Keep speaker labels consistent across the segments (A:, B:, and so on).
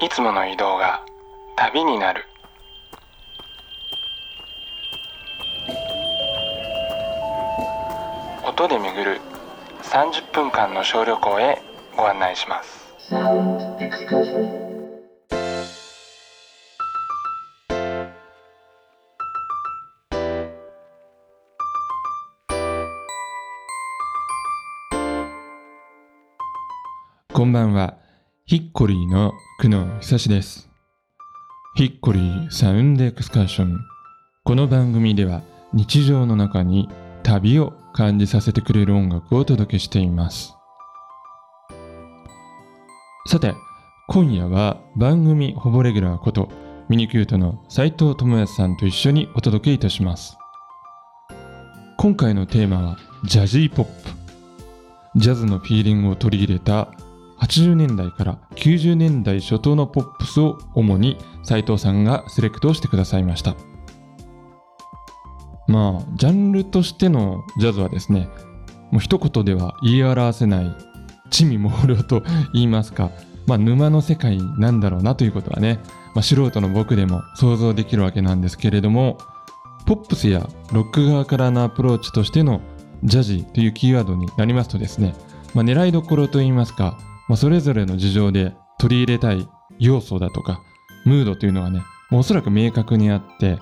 A: いつもの移動が旅になる音で巡る30分間の小旅行へご案内します
B: こんばんは。ヒッコリーの久野久志です。ヒッコリーサウンドエクスカーション。この番組では日常の中に旅を感じさせてくれる音楽をお届けしています。さて、今夜は番組ほぼレギュラーことミニキュートの斉藤智康さんと一緒にお届けいたします。今回のテーマはジャジーポップ。ジャズのフィーリングを取り入れた80年代から90年代初頭のポップスを主に斉藤さんがセレクトをしてくださいました。まあジャンルとしてのジャズはですねもう一言では言い表せない地味猛量と言いますか、まあ、沼の世界なんだろうなということはね、まあ、素人の僕でも想像できるわけなんですけれどもポップスやロック側からのアプローチとしてのジャジーというキーワードになりますとですね、まあ、狙いどころといいますか、まあ、それぞれの事情で取り入れたい要素だとかムードというのはねもうおそらく明確にあって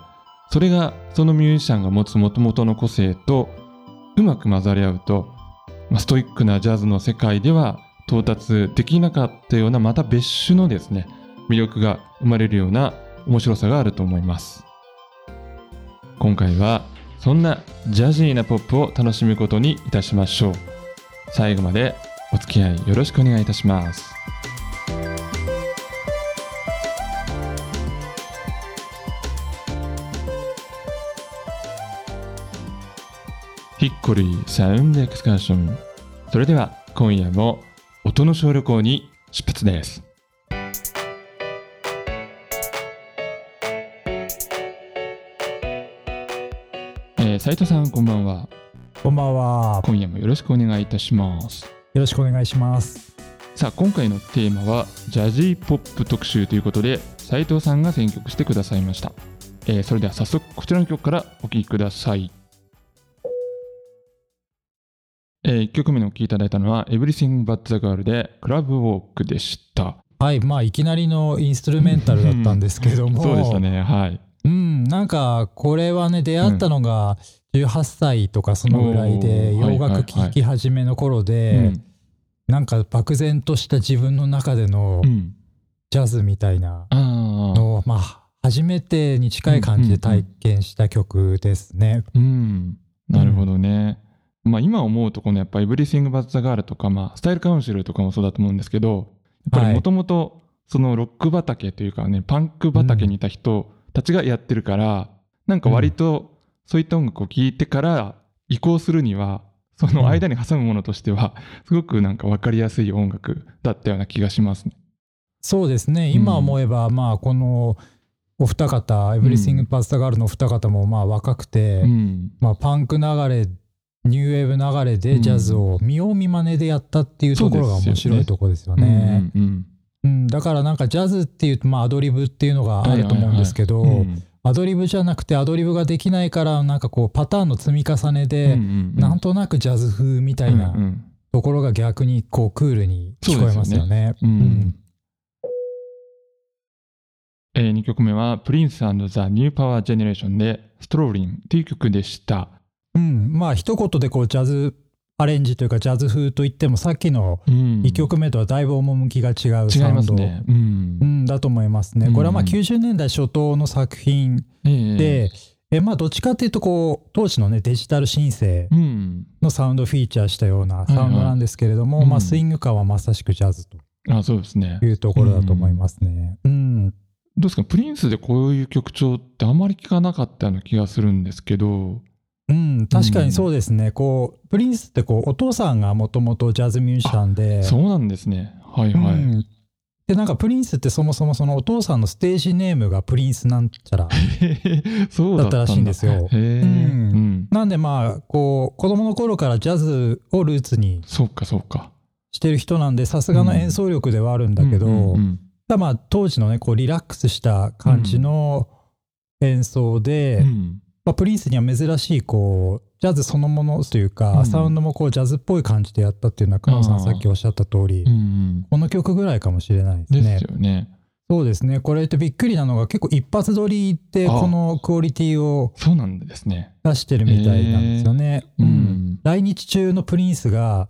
B: それがそのミュージシャンが持つ元々の個性とうまく混ざり合うと、まあ、ストイックなジャズの世界では到達できなかったようなまた別種のですね魅力が生まれるような面白さがあると思います。今回はそんなジャジーなポップを楽しむことにいたしましょう。最後までお付き合いよろしくお願いいたします。ヒッコリーサウンドエクスカーション。それでは今夜も音の小旅行に出発です。えー、斉藤さんこんばんは。
C: こんばんは。
B: 今夜もよろしくお願いいたします
C: よろしくお願いします。
B: さあ今回のテーマはジャジーポップ特集ということで斉藤さんが選曲してくださいました、えーそれでは早速こちらの曲からお聴きください。え1曲目のお聴きいただいたのは Everything But the Girl でクラブウォークでした。
C: はい、まあいきなりのインストゥルメンタルだったんですけども、
B: そうでしたねはい。
C: うん、なんかこれはね出会ったのが18歳とかそのぐらいで洋楽聴き始めの頃
B: う
C: で、
B: ん。
C: なんか漠然とした自分の中での
B: うん。
C: ジャズみたいな
B: あ
C: のをまあ初めてに近い感じで体験した曲ですね。
B: あうん。なるほどね、まあ今思うとこのやっぱ Everything But the Girl とかまあスタイルカウンシルとかもそうだと思うんですけどやっぱり
C: はい。
B: もともとそのロック畑というかねパンク畑にいた人たちがやってるから、なんか割とそういった音楽を聴いてから移行するにはその間に挟むものとしては すごくなんか分かりやすい音楽だったような気がしますね。
C: そうですね。今思えばまあこのお二方、Everything But the Girl のお二方もまあ若くて、
B: うん、
C: まあ、パンク流れニューウェーブ流れでジャズを見よう見まねでやったっていうところが面白いところですよね。だからなんかジャズっていうとまあアドリブっていうのがあると思うんですけど、
B: うんうん
C: アドリブじゃなくてアドリブができないからなんかこうパターンの積み重ねで、なんとなくジャズ風みたいなところが逆にこうクールに聞こえますよね。
B: うん。
C: うん。
B: えー、2曲目は Prince and the New Power Generation で Strolling という曲でした。
C: うん。まあ一言でこうジャズアレンジというかジャズ風といってもさっきの
B: うん。
C: 1曲目とはだいぶ趣が違うサウンド、
B: ね。うん。
C: うん、だと思いますね。これはまあ
B: うん
C: 90年代初頭の作品
B: ええ。
C: で、えまあどっちかっていうとこう当時のねデジタルシンセ
B: うん、
C: のサウンドをフィーチャーしたようなサウンドなんですけれども、まあスイング感はまさしくジャズと
B: あそうですね。
C: いうところだと思いますね。うん、
B: どうですか？プリンスでこういう曲調ってあまり聞かなかったような気がするんですけど、
C: うん、確かにそうですね。こうプリンスってこうお父さんがもともとジャズミュージシャンで、
B: そうなんですね。はいはい。
C: うん。でなんかプリンスってそもそもそのお父さんのステージネームがプリンスなんちゃら。
B: そうだった
C: らしいんですよ。うん。
B: うん。
C: なんでまあこう子供の頃からジャズをルーツに
B: そうかそうか。
C: してる人なんでさすがの演奏力ではあるんだけど、
B: うんうん
C: たまあ当時のねこうリラックスした感じの演奏で、
B: うん
C: まあ、プリンスには珍しいこうジャズそのものというか、
B: うん
C: サウンドもこうジャズっぽい感じでやったっていうのは久野さんさっきおっしゃった通り、
B: うんうん
C: この曲ぐらいかもしれないです
B: で
C: ね
B: す。よね。
C: そうですねこれってびっくりなのが結構一発撮りでこのクオリティを
B: そうなんですね。
C: 出してるみたいなんですよね。
B: う
C: うん
B: ん。
C: 来日中のプリンスが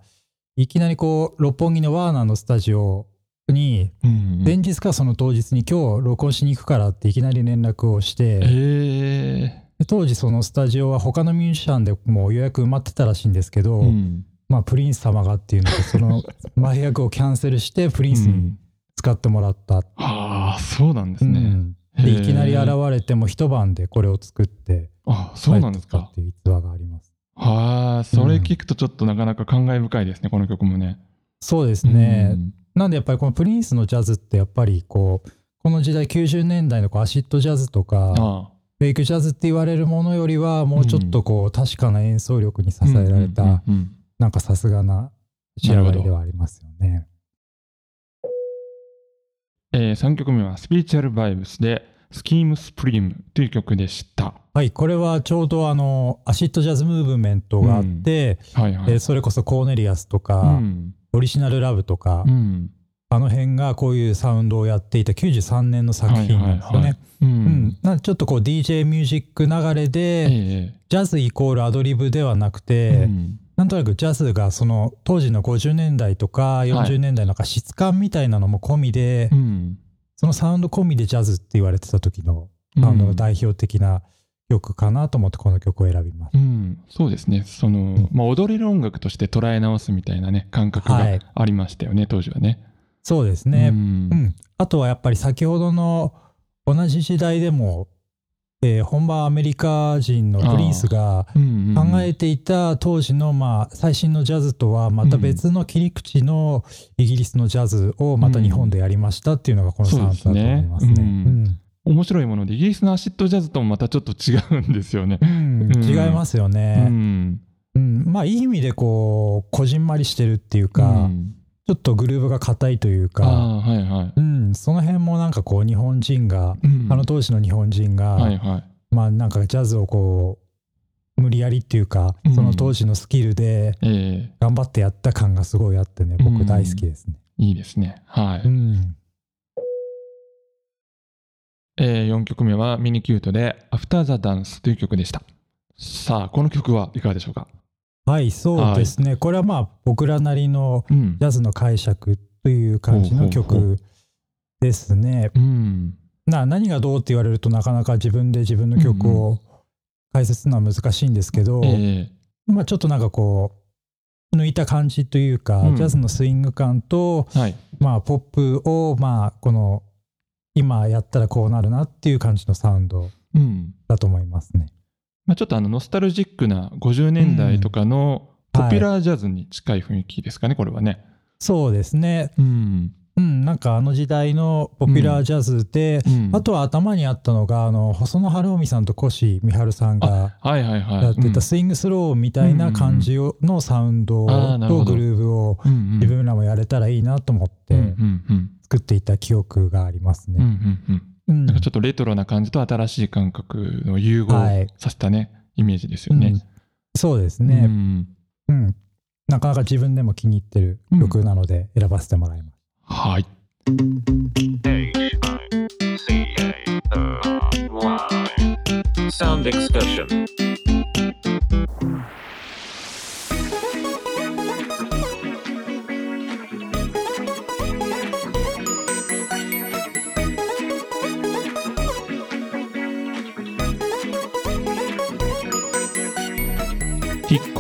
C: いきなりこう六本木のワーナーのスタジオに
B: うん
C: 前日かその当日に今日録音しに行くからっていきなり連絡をして、
B: え
C: で当時そのスタジオは他のミュージシャンでもう予約埋まってたらしいんですけど、
B: ーうん
C: まあプリンス様がっていうのでその前役をキャンセルしてプリンスに
B: うん
C: 使ってもらった。
B: ああ、そうなんですね。
C: うんでいきなり現れても一晩でこれを作って
B: あそうなんですか
C: 帰っていう逸話があります。
B: はあ、それ聞くとちょっとなかなか感慨深いですね、この曲もね。
C: そうですね、
B: うん
C: なんでやっぱりこのプリンスのジャズってやっぱりこうこの時代90年代のこうアシッドジャズとか
B: あ
C: フェイクジャズって言われるものよりはもうちょっとこう確かな演奏力に支えられたなんかさすがな仕上がりではありますよね。
B: えー、3曲目はスピリチュアルバイブスでスキームスプリームという曲でした。
C: はいこれはちょうどあのアシッドジャズムーブメントがあって、
B: はいはい。
C: えーそれこそコーネリアスとか、
B: うん
C: オリジナルラブとか、
B: うん
C: あの辺がこういうサウンドをやっていた93年の作品なんですよね。ちょっとこう DJ ミュージック流れで、
B: え
C: ジャズイコールアドリブではなく
B: え
C: て、
B: うん。
C: なんとなくジャズがその当時の50年代とか40年代のなんか質感みたいなのも込みで、
B: うん。
C: そのサウンド込みでジャズって言われてた時のサウンドの代表的な曲かなと思ってこの曲を選びます。
B: うん、そうですね。その、まあ、踊れる音楽として捉え直すみたいなね感覚が
C: はい。
B: ありましたよね、当時はね。
C: そうですね、
B: う
C: うん。んあとはやっぱり先ほどの同じ時代でも、えー本場アメリカ人のプリンスが
B: うんうん
C: 考えていた当時のまあ最新のジャズとはまた別の切り口のイギリスのジャズをまた日本でやりましたっていうのがこのサウンドだと思いますね。
B: そうん。面白いものでイギリスのアシッドジャズともまたちょっと違うんですよね。
C: うん。
B: うん。
C: 違いますよ
B: う
C: ね、
B: ん。
C: うん。まあいい意味でこうこじんまりしてるっていうか、
B: う
C: ょっとグルーヴが硬いという
B: あ
C: か、
B: あはいはい。
C: うん、その辺もなんかこう日本人が、
B: うん
C: あの当時の日本人が、
B: はいはい。
C: まあなんかジャズをこう無理やりっていうか、
B: うん
C: その当時のスキルで
B: ええ
C: 頑張ってやった感がすごいあってね僕大好きですね。
B: いいですね。はい。
C: うん
B: え4曲目はミニキュートで After the Dance という曲でした。さあ、この曲はいかがでしょうか？
C: はいそうですね、これはまあ僕らなりの
B: うん
C: ジ。ャズの解釈という感じの曲ですね。
B: うん。
C: な何がどうって言われるとなかなか自分で自分の曲
B: うん
C: を解説するのは難しいんですけど、
B: え
C: まあちょっとなんかこう抜いた感じというか、
B: うん
C: ジャズのスイング感と、
B: えはい。
C: まあポップをまあこの今やったらこうなるなっていう感じのサウンド
B: うん。
C: だと思いますね。
B: まあ、ちょっとあのノスタルジックな50年代とかのポピュラージャズに近い雰囲気ですかね、これはね。
C: そうですね。
B: うん。
C: うん、なんかあの時代のポピュラージャズで、
B: うん
C: あとは頭にあったのがあの細野晴臣さんと越美晴さんが。やってたスイングスローみたいな感じをのサウンドとグルーヴを
B: うんうん
C: 自分らもやれたらいいなと思って
B: うんうんうん
C: 作っていた記憶があります
B: うんうん
C: ね。
B: うん
C: うん
B: なんかちょっとレトロな感じと新しい感覚の融合
C: はい
B: させたね、イメージですよね
C: うん。そうです
B: う
C: ね、
B: ん
C: うんなかなか自分でも気に入ってる曲なので選ばせてもらいます。
B: はい。
D: Sound excursion.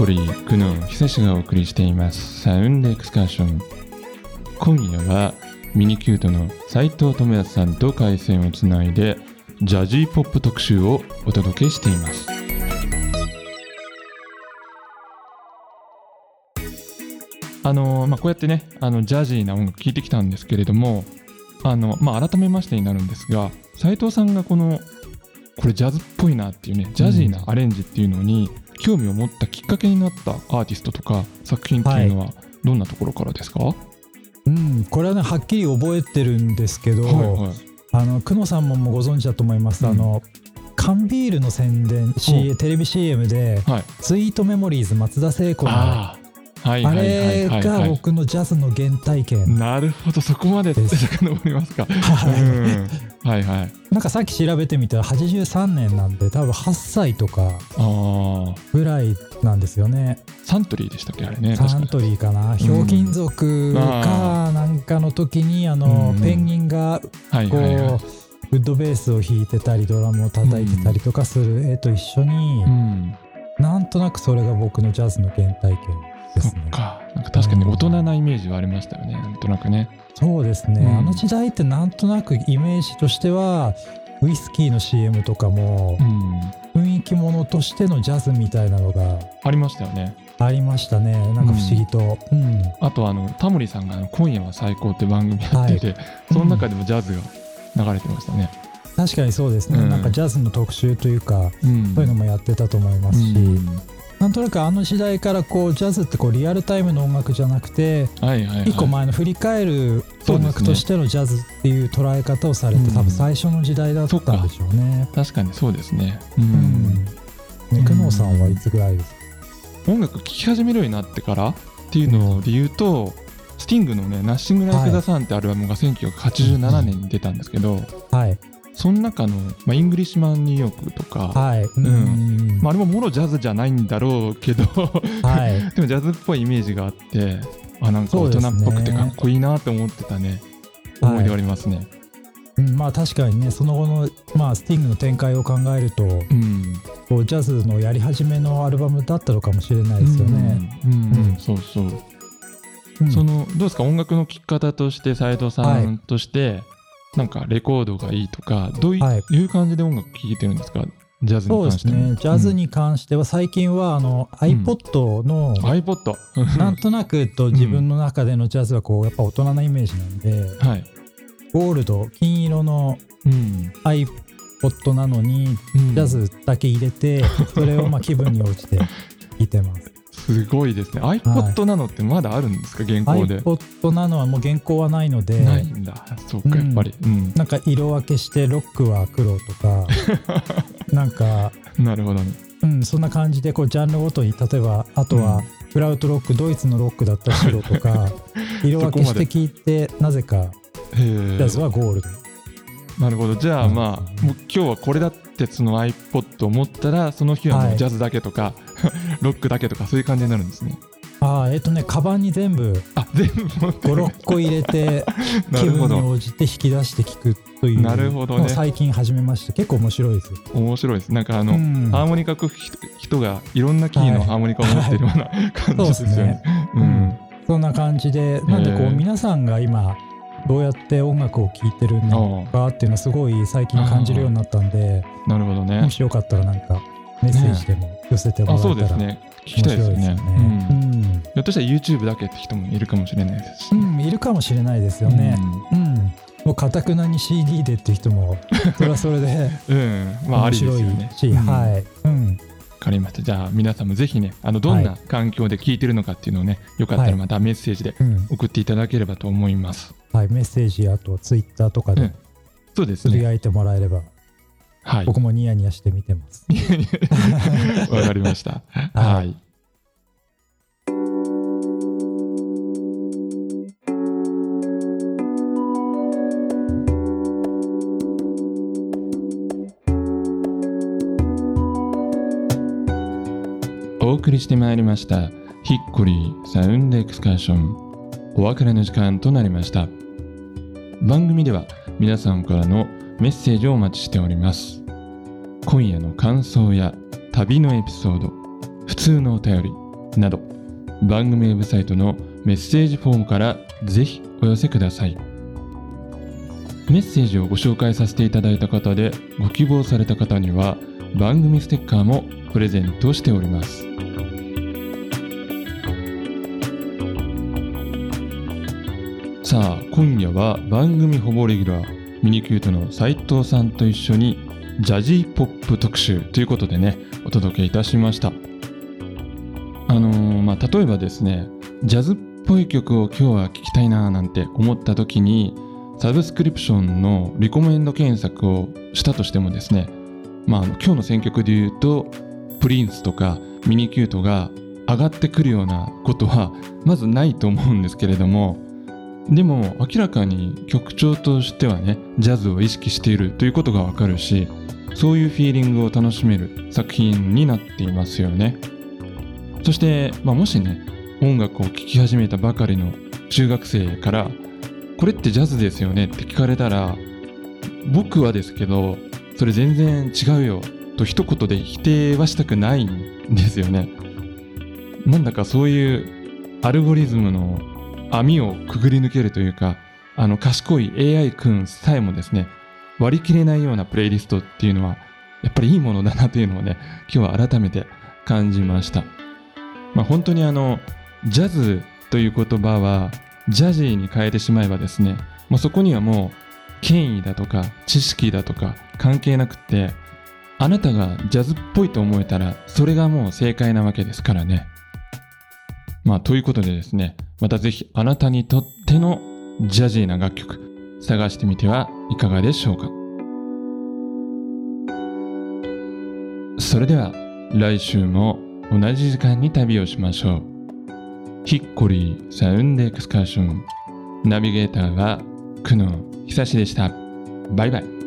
B: コリー、クノン、久しがお送りしています。サウンドエクスカーション。今夜はミニキュートの斉藤智康さんと回線をつないで、ジャジーポップ特集をお届けしています。あのまあ、こうやってねあのジャジーな音楽聴いてきたんですけれどもあの、まあ、改めましてになるんですが斉藤さんがこのこれジャズっぽいなっていうねジャジーなアレンジっていうのに興味を持ったきっかけになったアーティストとか作品っていうのはどんなところからですか、
C: うん、うん、これはねはっきり覚えてるんですけど、
B: はいはい。
C: あの久野さんもご存知だと思います、
B: うん。
C: あの缶ビールの宣伝、C テレビ CM で
B: はい「
C: スイートメモリーズ松田聖子の」
B: はいはいはい
C: れ
B: はい。はい
C: が僕のジャズの原体験、
B: なるほどそこまで
C: です
B: 遡りますか。
C: はい
B: うん。はいはい。
C: なんかさっき調べてみたら83年なんで多分8歳とか
B: ああ
C: ぐらいなんですよね。
B: サントリーでしたっけあれね
C: サントリーかな、ひょうきん族かなんかの時にあの、
B: うん
C: ペンギンが
B: はい
C: こう、
B: はい。はい
C: ウッドベースを弾いてたりドラムを叩いてたりとかする絵と一緒に、
B: うん。
C: なんとなくそれが僕のジャズの原体験。
B: そっか。なんか確かに大人なイメージはありましたよね。なんとなくね。
C: そうですね、
B: うん。
C: あの時代ってなんとなくイメージとしてはウイスキーの CM とかも
B: うん。
C: 雰囲気ものとしてのジャズみたいなのが
B: ありましたよね。
C: ありましたね。なんか不思議と。うん。
B: あとあのタモリさんがあの「今夜は最高」って番組やってて、その中でもジャズが流れてましたね。
C: 確かにそうですね、
B: うん。
C: なんかジャズの特集というか
B: うん。
C: そういうのもやってたと思いますし、
B: うん
C: なんとなくあの時代からこうジャズってこうリアルタイムの音楽じゃなくて
B: はいはいはい、
C: 一個前の振り返る音楽としてのジャズっていう捉え方をされて、
B: うん
C: 多分最初の時代だったんでしょうね。
B: 確かにそうですね。う
C: うんん。ね久能さんはいつぐらいですか？
B: 音楽聴き始めるようになってからっていうので言うと、スティングのね「ナッシング・ライク・ザ・サン」ってアルバムが1987年に出たんですけど、
C: はい
B: その中の、まあ、イングリッシュマン・ニューヨークとか、
C: はい。うん。
B: まあ、あれももろジャズじゃないんだろうけど
C: はい。
B: でもジャズっぽいイメージがあってあなんか大人っぽくてかっこいいなと思ってたね
C: はい
B: 思い出ありますね。
C: うんまあ確かにねその後のまあスティングの展開を考えると
B: うん
C: こうジャズのやり始めのアルバムだったのかもしれないですよね。
B: うんうん
C: うん
B: そうそう、
C: うん
B: そのどうですか？音楽の聴き方として斉藤さんとして、なんかレコードがいいとかどうい,、う感じで音楽聴いてるんですか？ジャズに
C: そうです
B: 関しても
C: ねジャズに関しては最近はあの iPod の
B: うん。iPod
C: なんとなくと自分の中でのジャズはこうやっぱ大人なイメージなんで
B: はい、
C: ゴールド金色の
B: うん、
C: iPod なのに
B: うん。
C: ジャズだけ入れてそれをまあ気分に応じて聴いてます。
B: すごいですね。iPod なのってまだあるんですか？現行で、
C: iPod なのはもう原稿はないので。
B: ないんだ。そうかやっぱり、うん。
C: なんか色分けしてロックは黒とか。なんか、
B: なるほどね。
C: うん、そんな感じでこうジャンルごとに例えばあとはクラウトロックドイツのロックだったら白とか 色分けして聞いてなぜかジャズはゴールド。
B: なるほど。じゃあ
C: うん。
B: まあもう今日はこれだってその iPod を持ったらその日はジャズだけとか、ロックだけとかそういう感じになるんですね。
C: ああえっ、とねカバンに全部
B: あ全部持ってる。
C: 56個入れて
B: な
C: 気分に応じて引き出して聞くという。
B: なるほどね。
C: 最近始めました。結構面白いです。
B: 面白いです。なんかあの、
C: うん。
B: ハーモニカ吹く人人がいろんなキーの
C: はい。
B: ハーモニカを持っているような感じですよね。うん。
C: そんな感じでなんでこう皆さんが今どうやって音楽を聴いてるのかっていうのはすごい最近感じるようになったんで
B: なるほどね。
C: も。しよかったらなんかメッセージでも寄せてもら
B: あ
C: えたら
B: そうですね。聞きたいですね。
C: 面白いですね
B: うんひょっとしたら YouTube だけって人もいるかもしれないですし
C: う。ん、うんいるかもしれないですよね。うん、もうかたくなに CD でっていう人も それはそれで
B: うん。うんまあありですよね。
C: し、
B: うんわ
C: はい、うん、
B: かりました。じゃあ皆さんもぜひね、あのどんな環境で聞いてるのかっていうのをね、よかったらまたメッセージで
C: うん、
B: 送っていただければと思います。
C: はい、メッセージあとツイッターとかで
B: うんそうですね。
C: つぶやいてもらえれば、
B: はい。
C: 僕もニヤニヤして見てます。
B: わかりました。
C: はい
B: はい。お送りしてまいりましたヒッコリーサウンドエクスカーションお別れの時間となりました番組では皆さんからのメッセージをお待ちしております。今夜の感想や旅のエピソード普通のお便りなど番組ウェブサイトのメッセージフォームからぜひお寄せください。メッセージをご紹介させていただいた方でご希望された方には番組ステッカーもプレゼントしております。さあ今夜は番組ほぼレギュラー。ミニキュートの斉藤さんと一緒にジャジーポップ特集ということでねお届けいたしました。あのーまあ例えばですねジャズっぽい曲を今日は聴きたいななんて思った時にサブスクリプションのリコメンド検索をしたとしてもですねまあ今日の選曲で言うとプリンスとかミニキュートが上がってくるようなことはまずないと思うんですけれどもでも明らかに曲調としてはねジャズを意識しているということがわかるしそういうフィーリングを楽しめる作品になっていますよね。そして、まあ、もしね音楽を聴き始めたばかりの中学生からこれってジャズですよね？って聞かれたら僕はですけどそれ全然違うよと一言で否定はしたくないんですよね。なんだかそういうアルゴリズムの網をくぐり抜けるというかあの賢い AI 君さえもですね割り切れないようなプレイリストっていうのはやっぱりいいものだなというのをね今日は改めて感じました、まあ、本当にあのジャズという言葉はジャジーに変えてしまえばですね、まあ、そこにはもう権威だとか知識だとか関係なくってあなたがジャズっぽいと思えたらそれがもう正解なわけですからね。まあということでですねまたぜひあなたにとってのジャジーな楽曲探してみてはいかがでしょうか。それでは来週も同じ時間に旅をしましょう。ヒッコリーサウンドエクスカーション。ナビゲーターは久野久志でした。バイバイ。